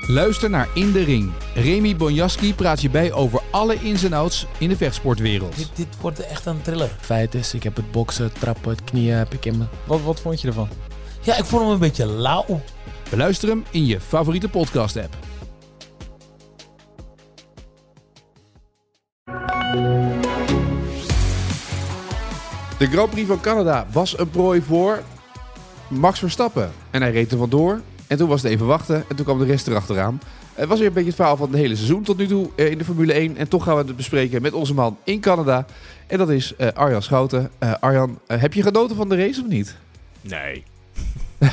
Luister naar In de Ring. Remy Bonjaski praat je bij over alle ins en outs in de vechtsportwereld. Dit, dit wordt echt een thriller. Feit is, ik heb het boksen, het trappen, het knieën heb ik in me. Wat, wat vond je ervan? Ja, ik vond hem een beetje lauw. Beluister hem in je favoriete podcast-app. De Grand Prix van Canada was een prooi voor Max Verstappen. En hij reed er vandoor. En toen was het even wachten. En toen kwam de rest erachteraan. Het was weer een beetje het verhaal van het hele seizoen tot nu toe eh, in de Formule 1. En toch gaan we het bespreken met onze man in Canada. En dat is uh, Arjan Schouten. Uh, Arjan, uh, heb je genoten van de race of niet? Nee.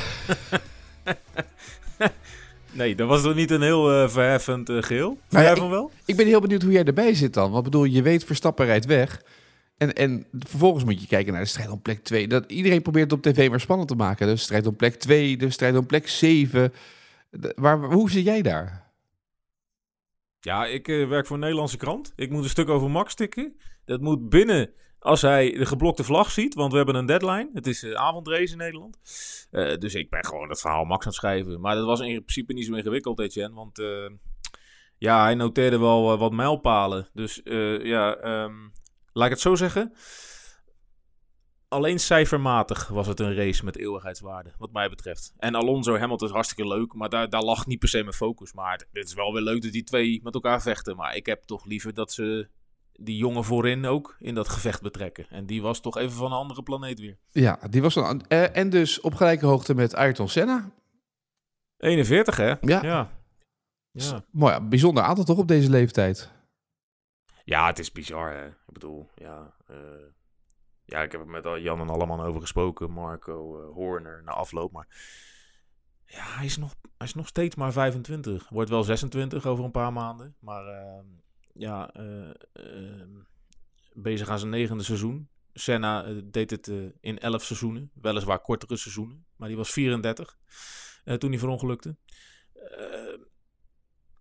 nee, dat was toch niet een heel verheffend geheel? Nou ja, ik, wel? Ik ben heel benieuwd hoe jij erbij zit dan. Want bedoel, je weet Verstappen rijdt weg. En, en vervolgens moet je kijken naar de strijd om plek 2. Dat, iedereen probeert het op tv maar spannend te maken. De strijd om plek 2, de strijd om plek 7. waar, hoe zit jij daar? Ja, ik uh, werk voor een Nederlandse krant. Ik moet een stuk over Max tikken. Dat moet binnen als hij de geblokte vlag ziet, want we hebben een deadline. Het is uh, avondrace in Nederland. Uh, dus ik ben gewoon het verhaal Max aan het schrijven. Maar dat was in principe niet zo ingewikkeld, Etienne. Want ja, hij noteerde wel wat mijlpalen. Dus ja, um, Laat ik het zo zeggen. Alleen cijfermatig was het een race met eeuwigheidswaarde, wat mij betreft. En Alonso Hamilton is hartstikke leuk, maar daar, daar lag niet per se mijn focus. Maar het is wel weer leuk dat die twee met elkaar vechten. Maar ik heb toch liever dat ze die jongen voorin ook in dat gevecht betrekken. En die was toch even van een andere planeet weer. Ja, die was dan. Eh, en dus op gelijke hoogte met Ayrton Senna. 41, hè? Ja. ja. ja. Mooi, bijzonder aantal toch op deze leeftijd. Ja, het is bizar. Hè? Ik bedoel, ja. Uh, ja, ik heb er met Jan en Alleman over gesproken. Marco uh, Horner na afloop. Maar ja, hij is, nog, hij is nog steeds maar 25. Wordt wel 26 over een paar maanden. Maar uh, ja, ehm, bezig aan zijn negende seizoen. Senna deed het in 11 seizoenen. Weliswaar kortere seizoenen. Maar die was 34 toen hij verongelukte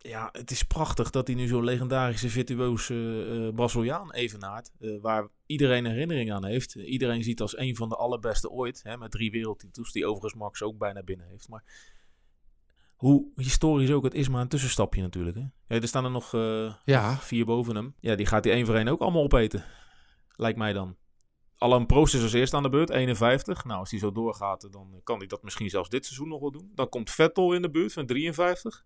ja, het is prachtig dat hij nu zo'n legendarische virtuoze uh, Braziliaan evenaart. Uh, waar iedereen herinnering aan heeft. iedereen ziet als een van de allerbeste ooit. Hè, met drie wereldtitels, die overigens Max ook bijna binnen heeft. Maar hoe historisch ook, het is maar een tussenstapje natuurlijk. Hè. Ja, er staan er nog ja. vier boven hem. Ja, die gaat hij één voor één ook allemaal opeten. Lijkt mij dan. Alain Prost is als eerste aan de beurt, 51. Nou, als hij zo doorgaat, dan kan hij dat misschien zelfs dit seizoen nog wel doen. Dan komt Vettel in de buurt van 53.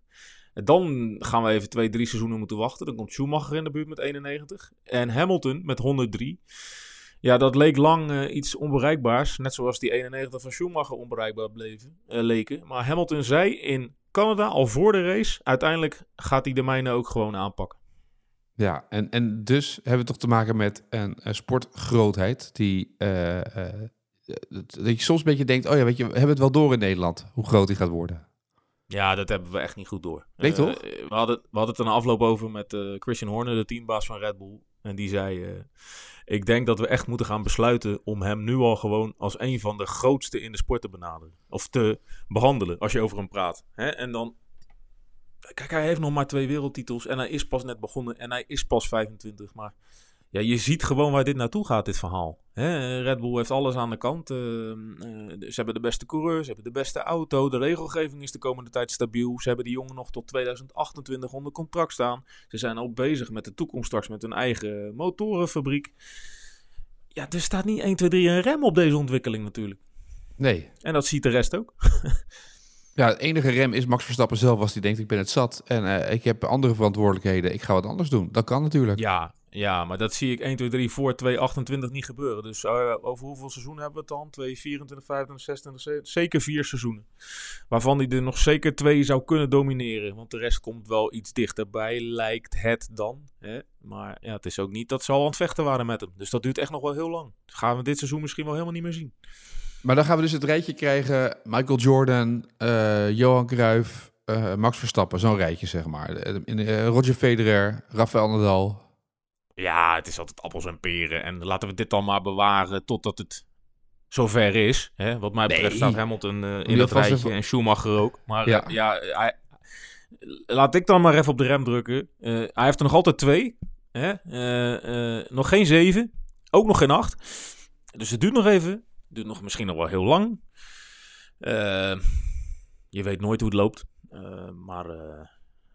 En dan gaan we even twee, drie seizoenen moeten wachten. Dan komt Schumacher in de buurt met 91. En Hamilton met 103. Ja, dat leek lang uh, iets onbereikbaars. Net zoals die 91 van Schumacher onbereikbaar bleven, uh, leken. Maar Hamilton zei in Canada al voor de race... uiteindelijk gaat hij de mijne ook gewoon aanpakken. Ja, en, en dus hebben we toch te maken met een, een sportgrootheid... die... Uh, dat je soms een beetje denkt... oh ja, weet je, we hebben het wel door in Nederland... hoe groot die gaat worden. Ja, dat hebben we echt niet goed door. Weet toch? Uh, we, hadden, we hadden het een afloop over met Christian Horner, de teambaas van Red Bull. En die zei: Ik denk dat we echt moeten gaan besluiten om hem nu al gewoon als een van de grootste in de sport te benaderen. Of te behandelen als je over hem praat. Hè? En dan. Kijk, hij heeft nog maar twee wereldtitels en hij is pas net begonnen en hij is pas 25. Maar ja, je ziet gewoon waar dit naartoe gaat, dit verhaal. Hè? Red Bull heeft alles aan de kant. Uh, uh, ze hebben de beste coureur, ze hebben de beste auto. De regelgeving is de komende tijd stabiel. Ze hebben die jongen nog tot 2028 onder contract staan. Ze zijn al bezig met de toekomst straks met hun eigen motorenfabriek. Ja, er staat niet 1, 2, 3 een rem op deze ontwikkeling natuurlijk. Nee. En dat ziet de rest ook. Ja, het enige rem is Max Verstappen zelf als hij denkt ik ben het zat en uh, ik heb andere verantwoordelijkheden. Ik ga wat anders doen. Dat kan natuurlijk. Ja, ja, maar dat zie ik 1, 2, 3 voor 228 niet gebeuren. Dus uh, over hoeveel seizoenen hebben we het dan? 2, 24, 25, 26, zeker vier seizoenen. Waarvan hij er nog zeker twee zou kunnen domineren. Want de rest komt wel iets dichterbij, lijkt het dan. Hè? Maar ja, het is ook niet dat ze al aan het vechten waren met hem. Dus dat duurt echt nog wel heel lang. Dus gaan we dit seizoen misschien wel helemaal niet meer zien. Maar dan gaan we dus het rijtje krijgen. Michael Jordan, uh, Johan Cruijff, uh, Max Verstappen. Zo'n rijtje, zeg maar. Uh, Roger Federer, Rafael Nadal. Ja, het is altijd appels en peren. En laten we dit dan maar bewaren totdat het zover is. Hè? Wat mij betreft staat Hamilton in dat rijtje en Schumacher ook. Maar ja, ja hij, laat ik dan maar even op de rem drukken. hij heeft er nog altijd twee. Hè? nog geen zeven. Ook nog geen acht. Dus het duurt nog even duurt nog misschien nog wel heel lang. Uh, je weet nooit hoe het loopt. Eh, maar eh,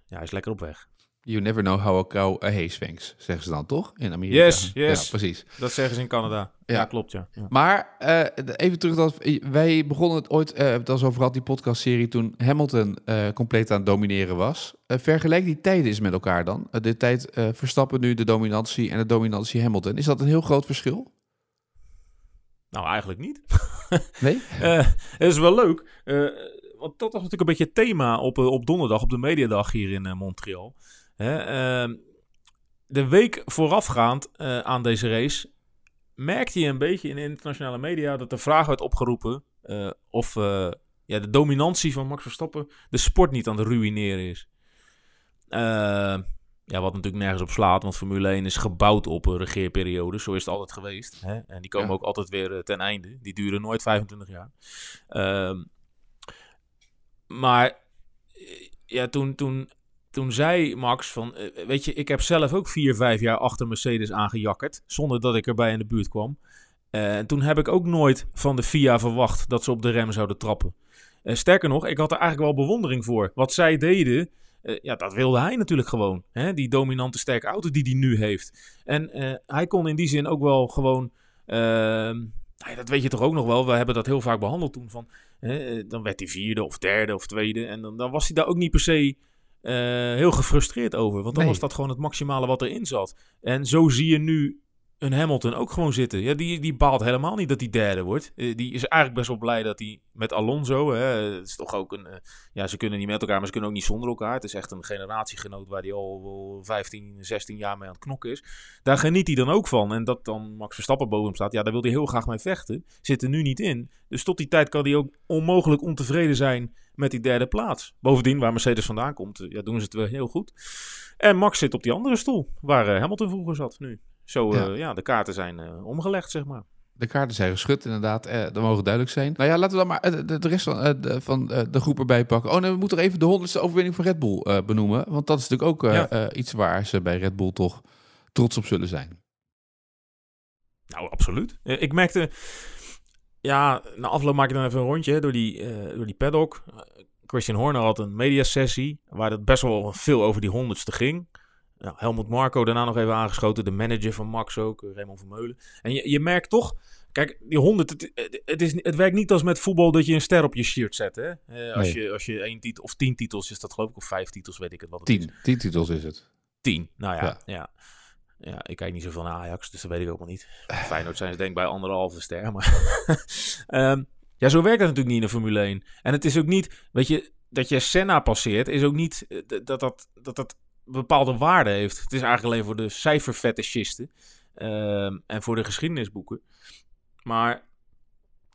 ja, hij is lekker op weg. You never know how a cow a hay swings, zeggen ze dan toch? In Amerika. Yes, yes. Ja, precies. Dat zeggen ze in Canada. Ja, Ja. klopt, ja. ja. Maar eh, even terug dat wij begonnen het ooit, eh het al zo over gehad, die podcastserie toen Hamilton eh, compleet aan het domineren was. Vergelijk die tijden eens met elkaar dan. De tijd eh, Verstappen nu de dominantie en de dominantie Hamilton. Is dat een heel groot verschil? Nou, eigenlijk niet. Nee? Eh, het is wel leuk. eh, want dat was natuurlijk een beetje het thema op, eh, op donderdag, op de mediadag hier in Montreal. Ehm, de week voorafgaand aan deze race merkte je een beetje in de internationale media dat de vraag werd opgeroepen of ja, de dominantie van Max Verstappen de sport niet aan het ruïneren is. Eh, ja, wat natuurlijk nergens op slaat, want Formule 1 is gebouwd op een regeerperiode. Zo is het altijd geweest. Hè? En die komen Ja. ook altijd weer eh, ten einde. Die duren nooit 25 jaar. Ehm, maar eh, ja, toen, toen, toen zei Max van... eh, weet je, ik heb zelf ook vier, vijf jaar achter Mercedes aangejakkerd. Zonder dat ik erbij in de buurt kwam. En toen heb ik ook nooit van de FIA verwacht dat ze op de rem zouden trappen. Eh, sterker nog, ik had er eigenlijk wel bewondering voor. Wat zij deden, eh, ja, dat wilde hij natuurlijk gewoon. Hè? Die dominante sterke auto die hij nu heeft. En eh, hij kon in die zin ook wel gewoon... ehm, nou ja, dat weet je toch ook nog wel. We hebben dat heel vaak behandeld toen. Van, hè, eh, dan werd hij vierde of derde of tweede. En dan, dan was hij daar ook niet per se heel gefrustreerd over. Want dan Nee. was dat gewoon het maximale wat erin zat. En zo zie je nu een Hamilton ook gewoon zitten. Ja, die, die baalt helemaal niet dat hij derde wordt. Eh, die is eigenlijk best wel blij dat hij met Alonso... Hè, het is toch ook een... eh, ja, ze kunnen niet met elkaar, maar ze kunnen ook niet zonder elkaar. Het is echt een generatiegenoot waar hij al wel 15, 16 jaar mee aan het knokken is. Daar geniet hij dan ook van. En dat dan Max Verstappen boven hem staat, ja, daar wil hij heel graag mee vechten. Zit er nu niet in. Dus tot die tijd kan hij ook onmogelijk ontevreden zijn met die derde plaats. Bovendien, waar Mercedes vandaan komt, eh, ja, doen ze het wel heel goed. En Max zit op die andere stoel, waar Hamilton vroeger zat nu. Zo, Ja. ja, ja de kaarten zijn eh, omgelegd, zeg maar. De kaarten zijn geschud, inderdaad. Eh, dat mogen duidelijk zijn. Nou ja, laten we dan maar eh, de, de rest van, eh, de, van eh, de groep erbij pakken. Oh nee, we moeten even de honderdste overwinning van Red Bull eh, benoemen. Want dat is natuurlijk ook eh, Ja. eh, iets waar ze bij Red Bull toch trots op zullen zijn. Nou, absoluut. Eh, Ik merkte, ja, na afloop maak ik dan even een rondje hè, door, die, eh, door die paddock. Eh, Christian Horner had een mediasessie waar het best wel veel over die honderdste ging. Nou, Helmut Marco daarna nog even aangeschoten, de manager van Max ook, eh, Raymond Vermeulen. En je, je merkt toch, kijk, die 100, het, is, het werkt niet als met voetbal dat je een ster op je shirt zet. Hè? Eh, als, Nee. je, als je één titel, of tien titels is dat geloof ik, of vijf titels, weet ik het wat het is. Tien. Tien titels is het. 10. Nou ja, Ja. ja. ja. ik kijk niet zoveel naar Ajax, dus dat weet ik ook nog niet. Feyenoord zijn ze denk ik bij anderhalve ster. Maar Ehm, ja, zo werkt het natuurlijk niet in de Formule 1. En het is ook niet, weet je, dat je Senna passeert, is ook niet eh, dat dat, dat, dat bepaalde waarde heeft. Het is eigenlijk alleen voor de cijferfetischisten ehm, en voor de geschiedenisboeken. Maar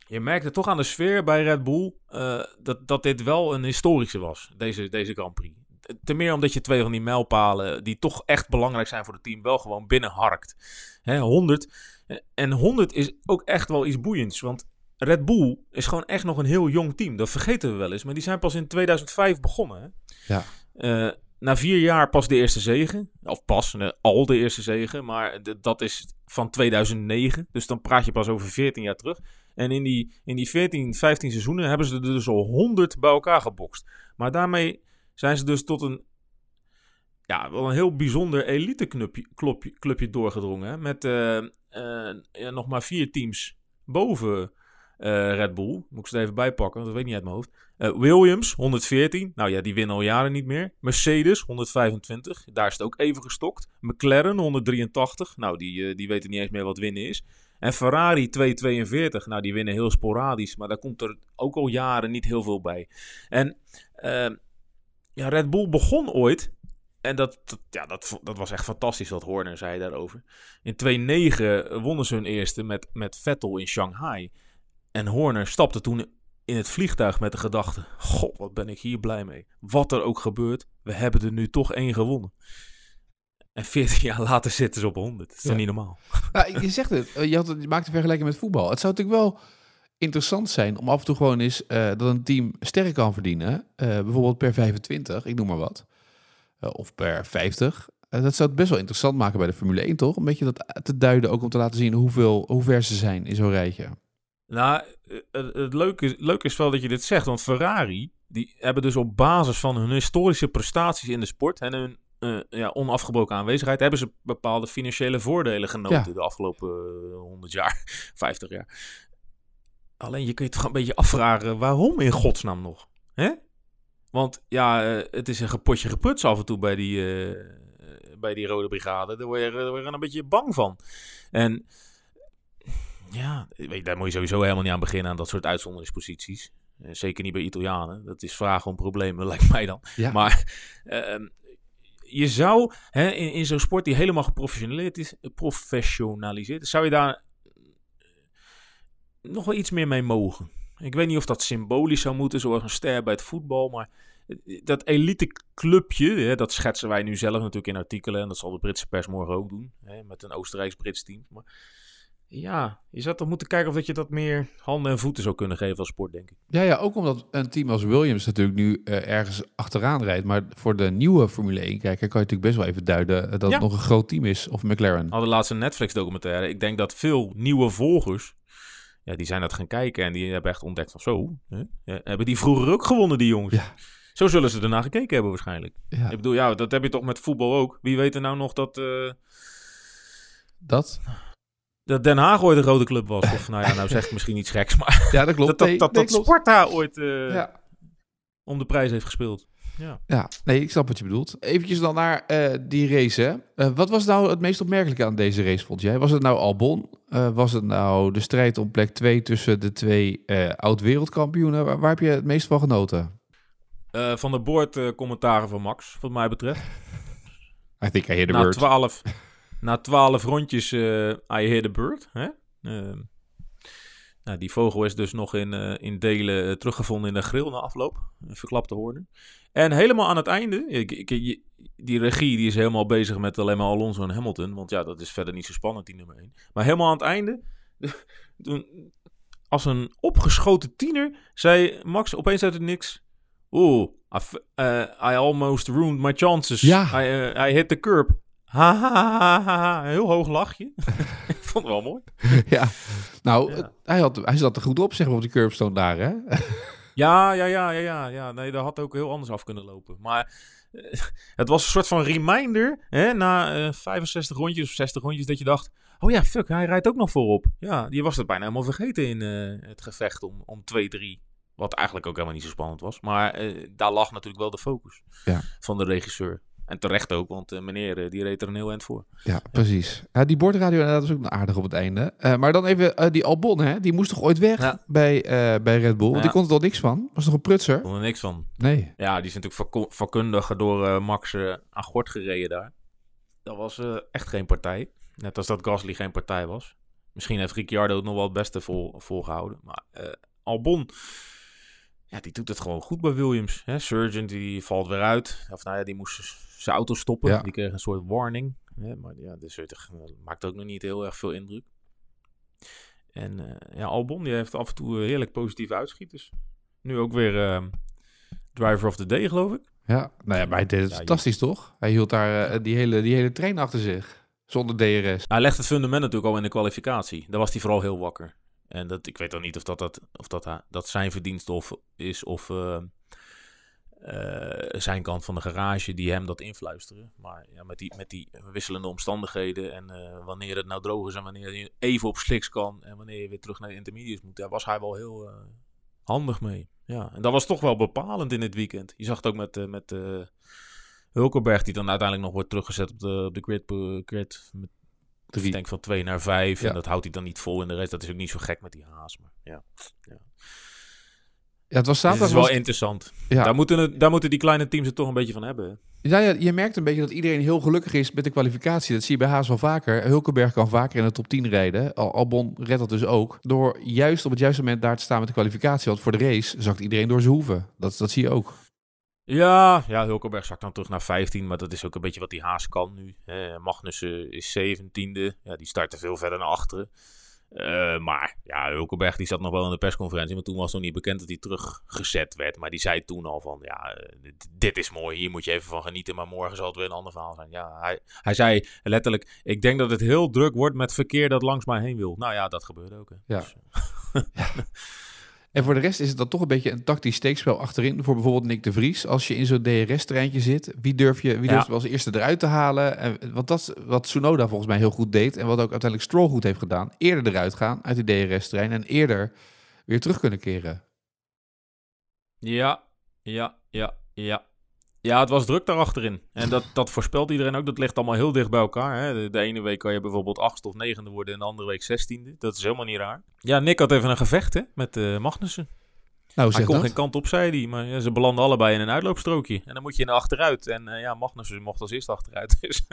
je merkte toch aan de sfeer bij Red Bull eh, dat, dat dit wel een historische was, deze, deze Grand Prix. Ten meer omdat je twee van die mijlpalen, die toch echt belangrijk zijn voor het team, wel gewoon binnenharkt. Hè, 100. En 100 is ook echt wel iets boeiends. Want Red Bull is gewoon echt nog een heel jong team. Dat vergeten we wel eens. Maar die zijn pas in 2005 begonnen. Hè? Ja. Eh, na vier jaar pas de eerste zegen. Of pas, eh, al de eerste zegen. Maar dat is van 2009. Dus dan praat je pas over 14 jaar terug. En in die, in die 14, 15 seizoenen hebben ze er dus al 100 bij elkaar gebokst. Maar daarmee zijn ze dus tot een, ja, wel een heel bijzonder elite clubje, clubje, doorgedrongen. Met eh, eh, ja, nog maar vier teams boven eh, Red Bull. Moet ik ze er even bijpakken, want dat weet ik niet uit mijn hoofd. Eh, Williams, 114. Nou ja, die winnen al jaren niet meer. Mercedes, 125. Daar is het ook even gestokt. McLaren, 183. Nou, die, eh, die weten niet eens meer wat winnen is. En Ferrari, 242. Nou, die winnen heel sporadisch. Maar daar komt er ook al jaren niet heel veel bij. En eh, ja, Red Bull begon ooit. En dat, ja, dat, dat was echt fantastisch wat Horner zei daarover. In 2009 wonnen ze hun eerste met, met Vettel in Shanghai. En Horner stapte toen in het vliegtuig met de gedachte: God, wat ben ik hier blij mee. Wat er ook gebeurt, we hebben er nu toch één gewonnen. En 14 jaar later zitten ze op 100. Dat is toch niet normaal? Nou, je zegt het, eh, je, had het, je maakt een vergelijking met voetbal. Het zou natuurlijk wel interessant zijn om af en toe gewoon eens eh, dat een team sterren kan verdienen. Eh, bijvoorbeeld per 25, ik noem maar wat. Of per 50. Eh, dat zou het best wel interessant maken bij de Formule 1, toch? Een beetje dat te duiden, ook om te laten zien hoeveel, hoe ver ze zijn in zo'n rijtje. Nou, het, het leuke, is- leuke is wel dat je dit zegt. Want Ferrari die hebben dus op basis van hun historische prestaties in de sport en hun eh, ja, onafgebroken aanwezigheid, hebben ze bepaalde financiële voordelen genoten Ja. de afgelopen eh, 100 jaar, 50 jaar. Alleen je kunt je toch een beetje afvragen waarom in godsnaam nog? Hè? Want ja, eh, het is een gepotje geputs af en toe bij die, bij die Rode Brigade. Daar word je, daar word je een beetje bang van. En ja, weet daar moet je sowieso helemaal niet aan beginnen aan dat soort uitzonderingsposities. Eh, zeker niet bij Italianen. Dat is vragen om problemen, lijkt mij dan. Ja. Maar ehm, je zou hè, in, in zo'n sport die helemaal geprofessionaliseerd is, zou je daar nog wel iets meer mee mogen. Ik weet niet of dat symbolisch zou moeten, zoals een ster bij het voetbal, maar dat elite clubje, hè, dat schetsen wij nu zelf natuurlijk in artikelen en dat zal de Britse pers morgen ook doen, hè, met een Oostenrijks-Brits team. Maar ja, je zou toch moeten kijken of dat je dat meer handen en voeten zou kunnen geven als sport, denk ik. Ja, ja, ook omdat een team als Williams natuurlijk nu eh, ergens achteraan rijdt. Maar voor de nieuwe Formule 1 kijker kan je natuurlijk best wel even duiden eh, dat Ja. het nog een groot team is. Of McLaren. We hadden laatst een Netflix-documentaire. Ik denk dat veel nieuwe volgers, ja, die zijn dat gaan kijken en die hebben echt ontdekt van zo, hè, ja, hebben die vroeger ook gewonnen, die jongens. Ja. Zo zullen ze ernaar gekeken hebben waarschijnlijk. Ja, Ik bedoel, ja, dat heb je toch met voetbal ook. Wie weet er nou nog dat, eh, dat. Dat Den Haag ooit een rode club was? Of nou ja, nou zeg ik misschien iets geks, maar Ja, dat klopt. dat, dat, Nee, dat, nee, dat klopt. Sparta ooit eh, Ja. om de prijs heeft gespeeld. Ja. Ja, nee, ik snap wat je bedoelt. Eventjes dan naar eh, die race. Hè. Eh, wat was nou het meest opmerkelijke aan deze race, vond jij? Was het nou Albon? Was het nou de strijd om plek 2 tussen de twee oud-wereldkampioenen? Waar, waar heb je het meest van genoten? Van de boord eh, commentaren van Max, wat mij betreft. I think I hear the na word. twaalf, na twaalf rondjes eh I hear the bird. Hè? Ehm, nou, die vogel is dus nog in, eh, in delen eh, teruggevonden in de grill na afloop. Een verklapte hoorn. En helemaal aan het einde, ik, ik, die regie die is helemaal bezig met alleen maar Alonso en Hamilton. Want ja, dat is verder niet zo spannend, die nummer 1. Maar helemaal aan het einde, toen, als een opgeschoten tiener, zei Max opeens uit het niks... Oeh, I, I almost ruined my chances. Ja. I, I hit the curb. Ha. Heel hoog lachje. ik vond het wel mooi. ja, nou, Ja. hij, had, hij zat er goed op, zeg maar, op die curbstone daar, hè? Ja, ja, ja, ja, ja, ja. Nee, dat had ook heel anders af kunnen lopen. Maar eh, het was een soort van reminder, hè, na eh 65 rondjes of 60 rondjes, dat je dacht, oh ja, fuck, hij rijdt ook nog voorop. Ja, je was het bijna helemaal vergeten in eh, het gevecht om, om 2-3. Wat eigenlijk ook helemaal niet zo spannend was. Maar daar lag natuurlijk wel de focus Ja. van de regisseur. En terecht ook, want eh, meneer eh, die reed er een heel eind voor. Ja, precies. Ja, die bordradio inderdaad was ook aardig op het einde. Eh, maar dan even die Albon, hè? Die moest toch ooit weg Ja. bij, bij Red Bull? Want Ja. die kon er al niks van. Was toch een prutser? Kon er niks van. Nee. Ja, die is natuurlijk vakko- vakkundig door Max aan gort gereden daar. Dat was echt geen partij. Net als dat Gasly geen partij was. Misschien heeft Ricciardo het nog wel het beste vol, volgehouden. Maar Albon, ja, die doet het gewoon goed bij Williams. Hè? Surgeon, die valt weer uit. Of nou ja, die moest z- zijn auto stoppen. Ja. Die kreeg een soort warning. Hè? Maar ja, dus het maakt ook nog niet heel erg veel indruk. En eh, ja, Albon, die heeft af en toe eh, heerlijk positieve uitschieters. Nu ook weer eh, driver of the day, geloof ik. Ja, nou ja, maar hij deed het Ja, fantastisch, toch? Hij hield daar eh, die, hele, die hele trein achter zich. Zonder DRS. Hij legt het fundament natuurlijk al in de kwalificatie. Daar was hij vooral heel wakker. En dat, ik weet dan niet of dat, dat, of dat, dat zijn verdienste of, is of eh, zijn kant van de garage die hem dat influisteren. Maar ja, met, die, met die wisselende omstandigheden en eh, wanneer het nou droog is en wanneer je even op sliks kan en wanneer je weer terug naar de intermediates moet, daar was hij wel heel eh, handig mee. Ja, en dat was toch wel bepalend in dit weekend. Je zag het ook met, met Hulkenberg, die dan uiteindelijk nog wordt teruggezet op de, op de grid, grid met ik denk van 2 naar 5. Ja. En dat houdt hij dan niet vol in de race. Dat is ook niet zo gek met die haas. Maar ja. Ja, het was Dus zaterdag. is wel was- interessant. ja. Daar, moeten het, daar moeten die kleine teams het toch een beetje van hebben. Ja, ja, je merkt een beetje dat iedereen heel gelukkig is met de kwalificatie. Dat zie je bij Haas wel vaker. Hulkenberg kan vaker in de top 10 rijden. Al Albon redt dat dus ook. Door juist op het juiste moment daar te staan met de kwalificatie. Want voor de race zakt iedereen door zijn hoeven. Dat, dat zie je ook. Ja, ja, Hulkenberg zakt dan terug naar 15. Maar dat is ook een beetje wat die haas kan nu. Magnussen is 17e. Ja, die start te veel verder naar achteren. Eh, maar ja, Hulkenberg die zat nog wel in de persconferentie. Maar toen was nog niet bekend dat hij teruggezet werd. Maar die zei toen al van, ja, eh, dit, dit is mooi. Hier moet je even van genieten. Maar morgen zal het weer een ander verhaal zijn. Ja, hij, hij zei letterlijk, ik denk dat het heel druk wordt met verkeer dat langs mij heen wil. Nou ja, dat gebeurde ook. Hè. Ja. Dus, eh, En voor de rest is het dan toch een beetje een tactisch steekspel achterin. Voor bijvoorbeeld Nick de Vries. Als je in zo'n DRS-treintje zit, wie durf je wie Ja. durft als eerste eruit te halen? En, want dat is wat Tsunoda volgens mij heel goed deed. En wat ook uiteindelijk Stroll goed heeft gedaan. Eerder eruit gaan uit die DRS-trein. En eerder weer terug kunnen keren. Ja, ja, ja, ja. Ja, het was druk daarachterin. En dat, dat voorspelt iedereen ook. Dat ligt allemaal heel dicht bij elkaar. Hè. De, ene week kan je bijvoorbeeld achtste of negende worden en de andere week zestiende. Dat is helemaal niet raar. Ja, Nick had even een gevecht hè, met eh Magnussen. Nou, Hij kon dat. geen kant op, zei hij. Maar ja, ze belanden allebei in een uitloopstrookje. En dan moet je naar achteruit. En eh, ja, Magnussen mocht als eerste achteruit. Dus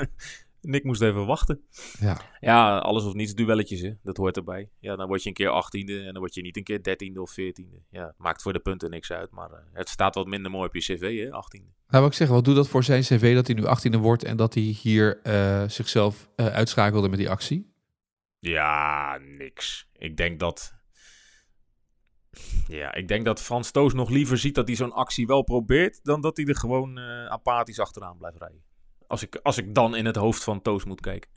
Nick moest even wachten. Ja. Ja, alles of niets duelletjes, hè. dat hoort erbij. Ja, dan word je een keer achttiende en dan word je niet een keer dertiende of veertiende. Ja, maakt voor de punten niks uit, maar eh, het staat wat minder mooi op je cv, hè, achttiende. Nou, wat ik zeg, wat doet dat voor zijn cv dat hij nu 18e wordt en dat hij hier eh, zichzelf eh, uitschakelde met die actie? Ja, niks. Ik denk dat... Ja, ik denk dat Frans Toos nog liever ziet dat hij zo'n actie wel probeert... dan dat hij er gewoon eh, apathisch achteraan blijft rijden. Als ik, als ik dan in het hoofd van Toos moet kijken.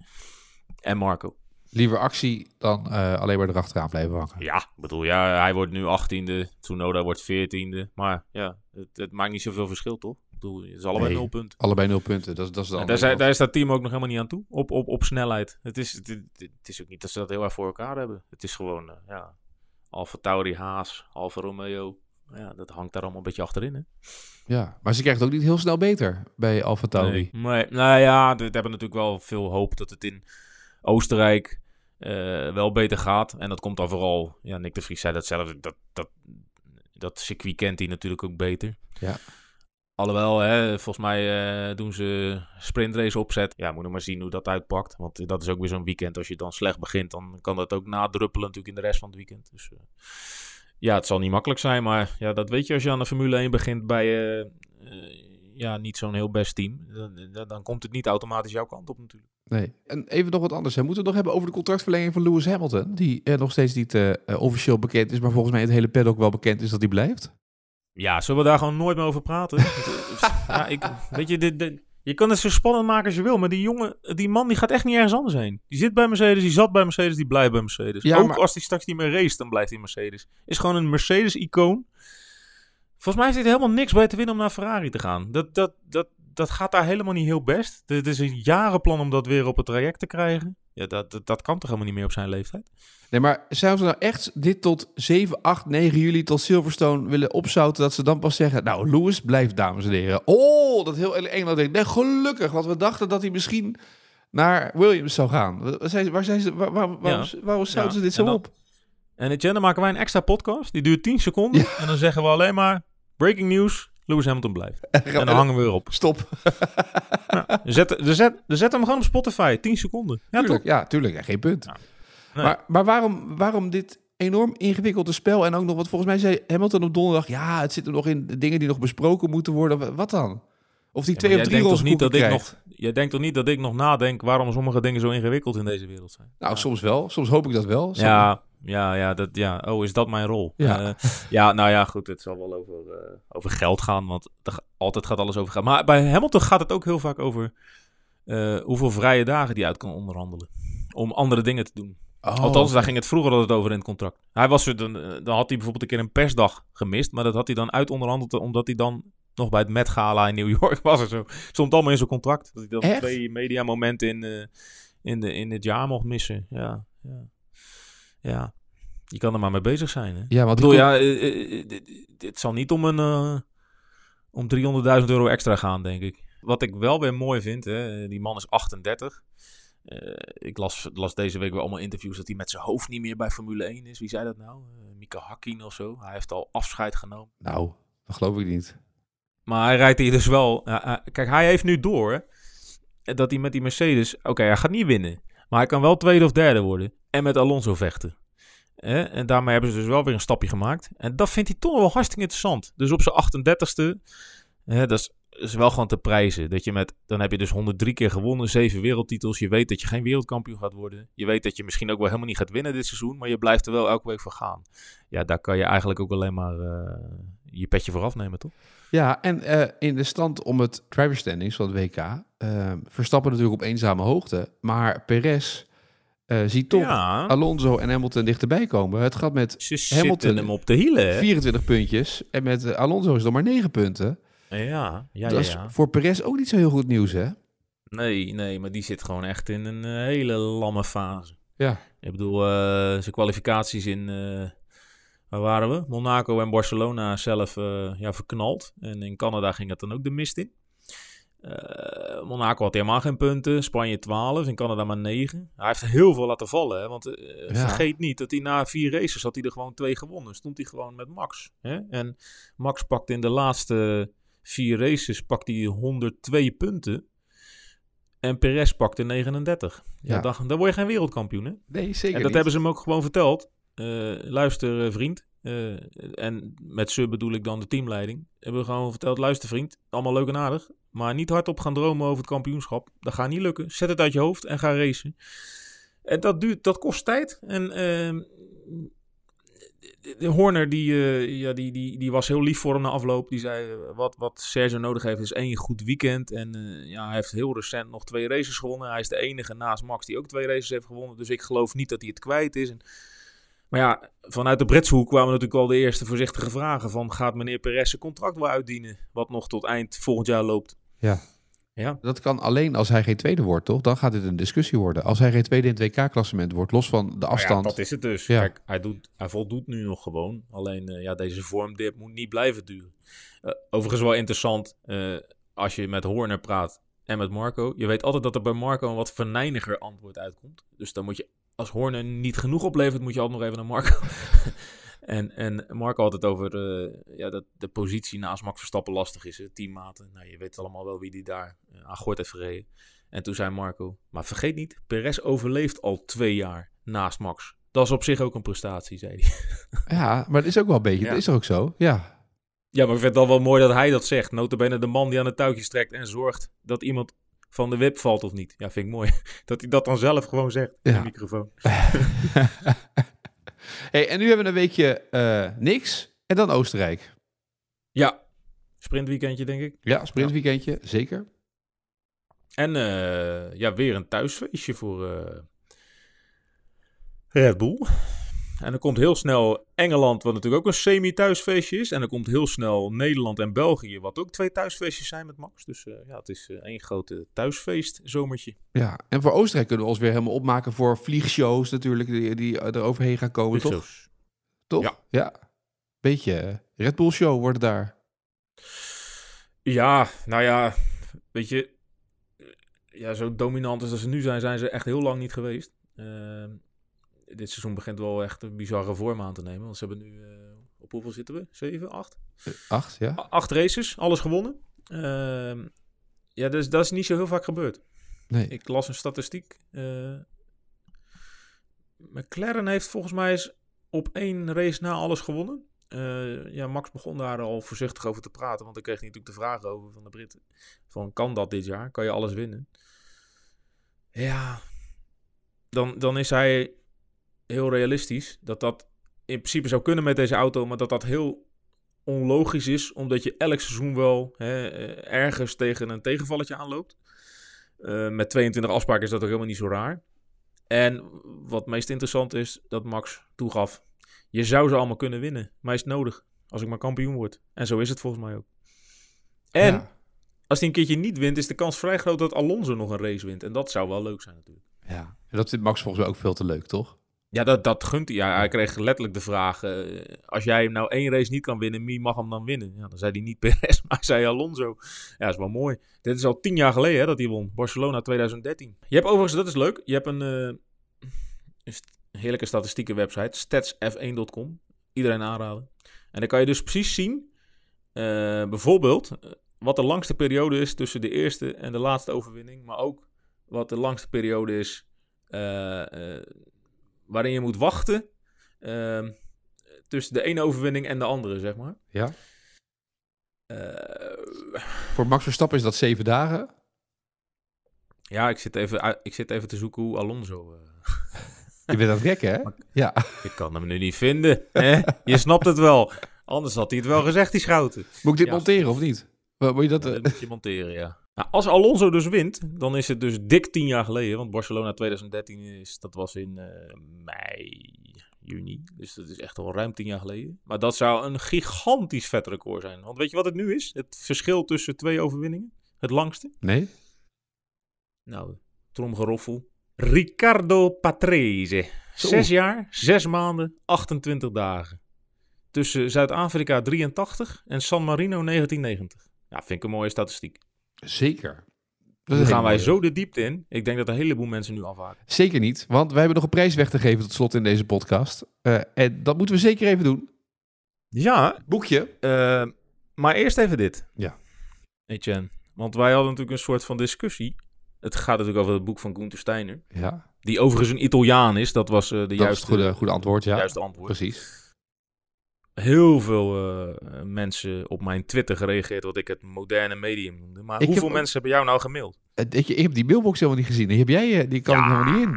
En Marco. Liever actie dan eh, alleen maar erachteraan blijven hangen. Ja, ik bedoel, ja, hij wordt nu 18e, Tsunoda wordt 14e. Maar ja, het, het maakt niet zoveel verschil, toch? Ik bedoel, het is allebei Nee. nul punten. Allebei nul punten. Dat, dat is dan En daar, zijn- daar is dat team ook nog helemaal niet aan toe, op, op, op snelheid. Het is, het, het- het is ook niet dat ze dat heel erg voor elkaar hebben. Het is gewoon, eh, ja, Alfa Tauri, Haas, Alfa Romeo. Ja, dat hangt daar allemaal een beetje achterin, hè? Ja, maar ze krijgt het ook niet heel snel beter bij Alfa Tauri. Nee. nee, nou ja, we hebben natuurlijk wel veel hoop dat het in Oostenrijk eh, wel beter gaat. En dat komt dan vooral, ja, Nick de Vries zei dat zelf, dat, dat, dat circuit kent hij natuurlijk ook beter. Ja. Alhoewel, hè, volgens mij eh, doen ze sprintrace opzet. Ja, moet nog maar zien hoe dat uitpakt. Want dat is ook weer zo'n weekend. Als je dan slecht begint, dan kan dat ook nadruppelen natuurlijk in de rest van het weekend. Dus eh, ja, het zal niet makkelijk zijn. Maar ja, dat weet je als je aan de Formule 1 begint bij eh, ja, niet zo'n heel best team. Dan, dan, komt het niet automatisch jouw kant op natuurlijk. Nee. En even nog wat anders. Hè. Moeten we het nog hebben over de contractverlenging van Lewis Hamilton? Die nog steeds niet officieel bekend is, maar volgens mij het hele paddock wel bekend is dat hij blijft. Ja, zullen we daar gewoon nooit meer over praten? ja, ik, weet je, dit, dit- je kan het zo spannend maken als je wil, maar die jongen, die man, die gaat echt niet ergens anders heen. Die zit bij Mercedes, die zat bij Mercedes, die blijft bij Mercedes. Ja, Ook maar- als hij straks niet meer race, dan blijft hij Mercedes. Is gewoon een Mercedes-icoon. Volgens mij heeft hij er helemaal niks bij te winnen om naar Ferrari te gaan. Dat, dat, dat, dat gaat daar helemaal niet heel best. Het is een jarenplan om dat weer op het traject te krijgen. Ja, dat, dat, dat kan toch helemaal niet meer op zijn leeftijd? Nee, maar zouden ze nou echt dit tot 7, 8, 9 juli tot Silverstone willen opzouten... dat ze dan pas zeggen, nou, Lewis blijft, dames en heren. Oh, dat heel Engeland denkt, nee, gelukkig. Want we dachten dat hij misschien naar Williams zou gaan. Waar zijn, waar zijn ze, waar, waar, waarom, waarom zouden ze dit zo en dan- op? En dan maken wij een extra podcast. Die duurt 10 seconden. En dan zeggen we alleen maar... Breaking news, Lewis Hamilton blijft. En dan hangen we weer op. Stop. Ja, zet, zet, zet, zet hem gewoon op Spotify. 10 seconden. Ja, tuurlijk, toch? ja, tuurlijk. Ja, geen punt. Nee. Maar, maar waarom, waarom dit enorm ingewikkelde spel? En ook nog, wat volgens mij zei Hamilton op donderdag... ja, het zit er nog in de dingen die nog besproken moeten worden. Wat dan? Of die Ja, twee of drie roze niet dat ik nog, Jij denkt toch niet dat ik nog nadenk waarom sommige dingen zo ingewikkeld in deze wereld zijn? Nou, soms wel. Soms hoop ik dat wel. Soms- Ja, ja, ja, dat, ja. Oh, is dat mijn rol? Ja. Ja, ja nou ja, goed. Het zal wel over, eh, over geld gaan, want er altijd gaat alles over geld. Maar bij Hamilton gaat het ook heel vaak over eh, hoeveel vrije dagen die uit kan onderhandelen. Om andere dingen te doen. Oh, Althans, daar ging het vroeger altijd over in het contract. Hij was er, dan, eh, dan had hij bijvoorbeeld een keer een persdag gemist, maar dat had hij dan uit onderhandeld omdat hij dan nog bij het Met Gala in New York was en zo. Stond allemaal in zijn contract. Dat hij dan Echt? twee mediamomenten in, eh, in, de, in het jaar mocht missen. Ja, ja. Ja. Je kan er maar mee bezig zijn. Hè? Ja, want Ik bedoel, ja, eh, eh, eh, dit, dit zal niet om een eh, om 300.000 euro extra gaan, denk ik. Wat ik wel weer mooi vind, hè, die man is 38. Eh, ik las, las deze week weer allemaal interviews dat hij met zijn hoofd niet meer bij Formule 1 is. Wie zei dat nou? Eh, Mika Hakkinen of zo. Hij heeft al afscheid genomen. Nou, dat geloof ik niet. Maar hij rijdt hier dus wel. kijk, hij heeft nu door hè, dat hij met die Mercedes. Oké, hij gaat niet winnen. Maar hij kan wel tweede of derde worden. En met Alonso vechten. En daarmee hebben ze dus wel weer een stapje gemaakt. En dat vindt hij toch wel hartstikke interessant. Dus op zijn 38ste. Hè, dat is, is wel gewoon te prijzen. Dat je met, dan heb je dus 103 keer gewonnen, 7 wereldtitels. Je weet dat je geen wereldkampioen gaat worden. Je weet dat je misschien ook wel helemaal niet gaat winnen dit seizoen. Maar je blijft er wel elke week voor gaan. Ja, daar kan je eigenlijk ook alleen maar eh, je petje voor afnemen, toch? Ja, en eh, in de stand om het driver standings van het WK... eh, Verstappen natuurlijk op eenzame hoogte. Maar Perez eh ziet toch Ja, Alonso en Hamilton dichterbij komen. Het gaat met ze Hamilton- hem op de hielen. hè? 24 puntjes. En met eh, Alonso is het nog maar 9 punten. Ja, ja, ja. dat is ja. voor Perez ook niet zo heel goed nieuws, hè? Nee, nee, maar die zit gewoon echt in een eh, hele lamme fase. Ja. Ik bedoel, zijn kwalificaties in, waar waren we? Monaco en Barcelona zelf eh, ja, verknald. En in Canada ging het dan ook de mist in. Eh, Monaco had helemaal geen punten. Spanje 12, in Canada maar 9. Hij heeft heel veel laten vallen. Hè? Want eh, Ja. vergeet niet dat hij na vier races had hij er gewoon twee gewonnen. Stond hij gewoon met Max. Hè? En Max pakte in de laatste vier races pakte hij 102 punten. En Perez pakte 39. Ja, Ja. Dan, dan word je geen wereldkampioen, hè? Nee, zeker En dat hebben ze hem ook gewoon verteld. Eh, luister, vriend. En met ze bedoel ik dan de teamleiding. Hebben we gewoon verteld, luister vriend, allemaal leuk en aardig. Maar niet hardop gaan dromen over het kampioenschap. Dat gaat niet lukken. Zet het uit je hoofd en ga racen. En dat, duurt, dat kost tijd. En ehm, de- Horner, die, eh, ja, die, die, die was heel lief voor hem na afloop. Die zei, eh, wat, wat Sergio nodig heeft is één goed weekend. En eh, ja, hij heeft heel recent nog twee races gewonnen. Hij is de enige naast Max die ook twee races heeft gewonnen. Dus ik geloof niet dat hij het kwijt is. En, maar ja, vanuit de Britshoek kwamen natuurlijk al de eerste voorzichtige vragen. Van, gaat meneer Perez zijn contract wel uitdienen? Wat nog tot eind volgend jaar loopt. Ja. Ja, Dat kan alleen als hij geen tweede wordt, toch? Dan gaat dit een discussie worden. Als hij geen tweede in het WK-klassement wordt, los van de Nou afstand. Ja, dat is het dus. Ja. Kijk, hij, doet, hij voldoet nu nog gewoon. Alleen eh, ja, deze vormdip moet niet blijven duren. Eh, overigens wel interessant eh, als je met Horner praat en met Marco. Je weet altijd dat er bij Marco een wat verneiniger antwoord uitkomt. Dus dan moet je, als Horner niet genoeg oplevert, moet je altijd nog even naar Marco. en, en Marco had het over eh, ja, dat de positie naast Max Verstappen lastig is. hè, Teammaten. Nou, je weet allemaal wel wie die daar eh, aan Gort heeft gereden. En toen zei Marco, maar vergeet niet, Perez overleeft al twee jaar naast Max. Dat is op zich ook een prestatie, zei hij. Ja, maar het is ook wel een beetje. Ja. Het is er ook zo. Ja. Ja, maar ik vind het al wel mooi dat hij dat zegt. Notabene de man die aan de touwtjes trekt en zorgt dat iemand van de wip valt of niet. Ja, vind ik mooi. Dat hij dat dan zelf gewoon zegt in Ja. de microfoon. hey, en nu hebben we een weekje eh, niks. En dan Oostenrijk. Ja, sprintweekendje denk ik. Ja, sprintweekendje, zeker. En eh, ja, weer een thuisfeestje voor eh, Red Bull. En dan komt heel snel Engeland, wat natuurlijk ook een semi-thuisfeestje is. En dan komt heel snel Nederland en België, wat ook twee thuisfeestjes zijn met Max. Dus eh, ja, het is eh, één grote thuisfeest zomertje. Ja, en voor Oostenrijk kunnen we ons weer helemaal opmaken voor vliegshows natuurlijk, die, die er overheen gaan komen, toch? Zo. Toch? Ja. ja. Beetje eh, Red Bull show wordt het daar. Ja, nou ja, weet je, ja, zo dominant als dat ze nu zijn, zijn ze echt heel lang niet geweest. Ehm, dit seizoen begint wel echt een bizarre vorm aan te nemen. Want ze hebben nu, eh, op hoeveel zitten we? Zeven, acht? Eh, Acht, ja? A- Acht races, alles gewonnen. Ehm, ja, dus dat is niet zo heel vaak gebeurd. Nee. Ik las een statistiek. eh, McLaren heeft volgens mij eens op één race na alles gewonnen. Ja, Max begon daar al voorzichtig over te praten, want ik kreeg natuurlijk de vraag over van de Britten. Van, kan dat dit jaar? Kan je alles winnen? Ja, dan, dan is hij heel realistisch dat dat in principe zou kunnen met deze auto, maar dat dat heel onlogisch is, omdat je elk seizoen wel hè, eh, ergens tegen een tegenvalletje aanloopt. Eh, met 22 afspraken is dat ook helemaal niet zo raar. En wat meest interessant is, dat Max toegaf, je zou ze allemaal kunnen winnen, maar is het nodig als ik maar kampioen word. En zo is het volgens mij ook. En Ja. als hij een keertje niet wint, is de kans vrij groot dat Alonso nog een race wint. En dat zou wel leuk zijn natuurlijk. ja. En dat vindt Max volgens mij ook veel te leuk, toch? Ja, dat, dat gunt hij. Ja, hij kreeg letterlijk de vraag: eh, als jij hem nou één race niet kan winnen, wie mag hem dan winnen? Ja, dan zei hij niet Perez, maar zei Alonso. Ja, is wel mooi. Dit is al tien jaar geleden hè, dat hij won. Barcelona 2013. Je hebt overigens, dat is leuk, je hebt een, eh, een heerlijke statistieke website, statsf1.com. Iedereen aanraden. En dan kan je dus precies zien, eh, bijvoorbeeld, wat de langste periode is tussen de eerste en de laatste overwinning. Maar ook wat de langste periode is waarin je moet wachten ehm, tussen de ene overwinning en de andere, zeg maar. Ja. Eh, Voor Max Verstappen is dat zeven dagen. ja, ik zit, even, ik zit even te zoeken hoe Alonso... eh, Je bent aan het rekken, hè? Ja. ik kan hem nu niet vinden. Hè? Je snapt het wel. Anders had hij het wel gezegd, die schouten. Moet ik dit Ja. monteren of niet? Moet je dat... Dat eh, moet je monteren, ja. Nou, als Alonso dus wint, dan is het dus dik tien jaar geleden. Want Barcelona 2013 is, dat was in eh, mei, juni. Dus dat is echt al ruim tien jaar geleden. Maar dat zou een gigantisch vet record zijn. Want weet je wat het nu is? Het verschil tussen twee overwinningen? Het langste? Nee? Nou, tromgeroffel. Riccardo Patrese. Zo. Zes jaar, zes maanden, 28 dagen. Tussen Zuid-Afrika 83 en San Marino 1990. Ja, vind ik een mooie statistiek. Zeker. Een gaan wij mooie. zo de diepte in. Ik denk dat een heleboel mensen nu afhaken. Zeker niet, want wij hebben nog een prijs weg te geven tot slot in deze podcast. Eh, en dat moeten we zeker even doen. Ja, Boekje. eh, maar eerst even dit. Ja. Etienne. Want wij hadden natuurlijk een soort van discussie. Het gaat natuurlijk over het boek van Gunther Steiner. Ja, Die overigens een Italiaan is. Dat was eh, de dat juiste, het goede, goede antwoord. Ja, juiste antwoord. precies. Heel veel eh, mensen op mijn Twitter gereageerd wat ik het moderne medium noemde. Maar Ik hoeveel heb- mensen hebben jou nou gemaild? Eh, ik heb die mailbox helemaal niet gezien. Die heb jij, eh, die kan ik helemaal niet in.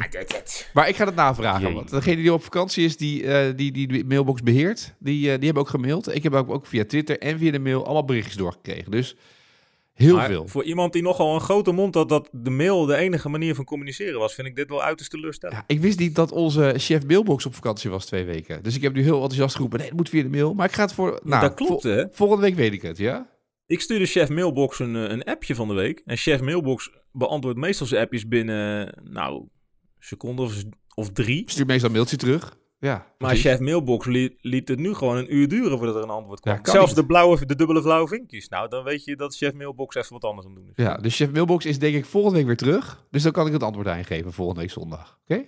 Maar ik ga het navragen. Jee. Want degene die op vakantie is, die eh, die, die de mailbox beheert, die, die hebben ook gemaild. Ik heb ook, ook via Twitter en via de mail allemaal berichtjes doorgekregen. Dus heel Maar veel. Voor iemand die nogal een grote mond had dat de mail de enige manier van communiceren was, vind ik dit wel uiterst teleurstellend. Ja, ik wist niet dat onze chef mailbox op vakantie was twee weken. Dus ik heb nu heel enthousiast geroepen, nee, het moet via de mail. Maar ik ga het voor... Nou, dat klopt, vol- hè? volgende week weet ik het, ja? Ik stuurde chef Mailbox een, eh, een appje van de week. En chef Mailbox beantwoordt meestal zijn appjes binnen, nou, een seconde of, of drie. Stuur meestal een mailtje terug. Ja, Maar chef Mailbox li- liet het nu gewoon een uur duren voordat er een antwoord kwam. Ja, Zelfs niet. de, blauwe, de dubbele blauwe vinkjes. Nou, dan weet je dat chef Mailbox even wat anders aan doen is. Ja, dus chef mailbox is denk ik volgende week weer terug. Dus dan kan ik het antwoord aangeven volgende week zondag. Oké?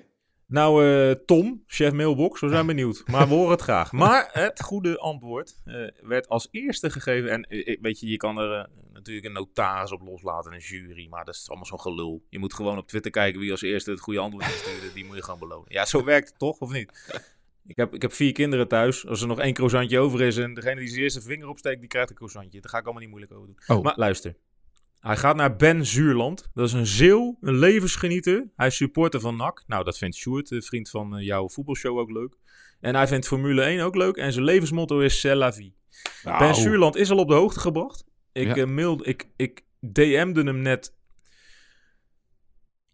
Nou, eh, Tom, chef Mailbox, we zijn benieuwd. Maar we horen het graag. Maar het goede antwoord eh, werd als eerste gegeven. En eh, weet je, je kan er natuurlijk een notaris op loslaten, een jury. Maar dat is allemaal zo'n gelul. Je moet gewoon op Twitter kijken wie als eerste het goede antwoord instuurde. Die moet je gewoon belonen. Ja, zo werkt het toch, of niet? Ik heb, ik heb vier kinderen thuis. Als er nog één croissantje over is en degene die zijn eerste vinger opsteekt, die krijgt een croissantje. Daar ga ik allemaal niet moeilijk over doen. Oh, Maar luister. Hij gaat naar Ben Zuurland. Dat is een zeeuw, een levensgenieter. Hij is supporter van NAC. Nou, dat vindt Sjoerd, vriend van eh, jouw voetbalshow, ook leuk. En hij vindt Formule 1 ook leuk. En zijn levensmotto is C'est la vie. nou, Ben Zuurland is al op de hoogte gebracht. Ik, Ja. eh, mailde, ik, ik DM'de hem net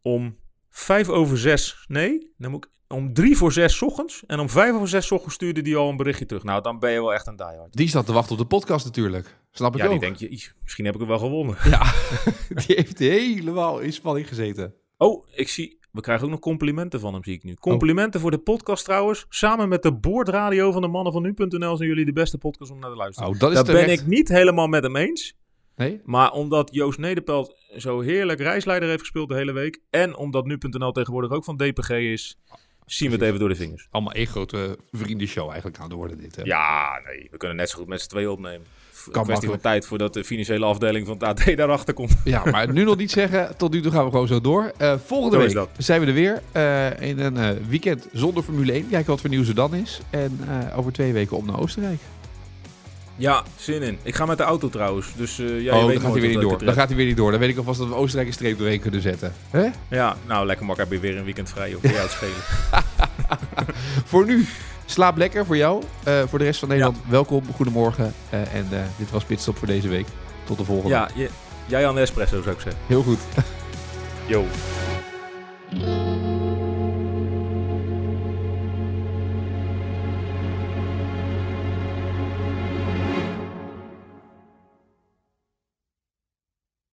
om vijf over zes. Nee, dan moet ik om drie voor zes ochtends. En om vijf over zes ochtends stuurde hij al een berichtje terug. Nou, dan ben je wel echt een diehard. Die staat te wachten op de podcast natuurlijk. Snap ik Ja, die ook. denk je, "Ih, misschien heb ik het wel gewonnen. Ja, die heeft helemaal in spanning gezeten. Oh, ik zie. We krijgen ook nog complimenten van hem, zie ik nu. Complimenten voor de podcast trouwens. Samen met de boordradio van de mannen van nu.nl zijn jullie de beste podcast om naar te luisteren. Oh, dat is Daar ben ik niet helemaal met hem eens. Nee? Maar omdat Joost Nederpelt zo heerlijk reisleider heeft gespeeld de hele week. En omdat nu.nl tegenwoordig ook van DPG is. Zien we het even door de vingers. Allemaal één grote vriendenshow eigenlijk aan het worden dit. Hè? Ja, nee. We kunnen net zo goed met z'n tweeën opnemen. Kwestie makkelijk. van tijd voordat de financiële afdeling van het AD daarachter komt. Ja, maar nu nog niet zeggen. Tot nu toe gaan we gewoon zo door. Eh, volgende Zo week zijn we er weer. eh, in een eh, weekend zonder Formule 1. Kijken wat voor nieuws er dan is. En over twee weken op naar Oostenrijk. Ja, zin in. Ik ga met de auto trouwens. Dus eh ja, je oh, weet dan gaat hij weer niet door. Dan gaat hij weer niet door. Dan weet ik alvast dat we Oostenrijk een streep doorheen kunnen zetten. Hè? Ja, nou lekker makkelijk. Heb je weer een weekend vrij. Op jou het schelen. Voor nu, slaap lekker voor jou. Eh, voor de rest van Nederland, welkom. Goedemorgen. Eh, en dit was Pitstop voor deze week. Tot de volgende. ja, je- jij aan de espresso zou ik zeggen. Heel goed. Yo.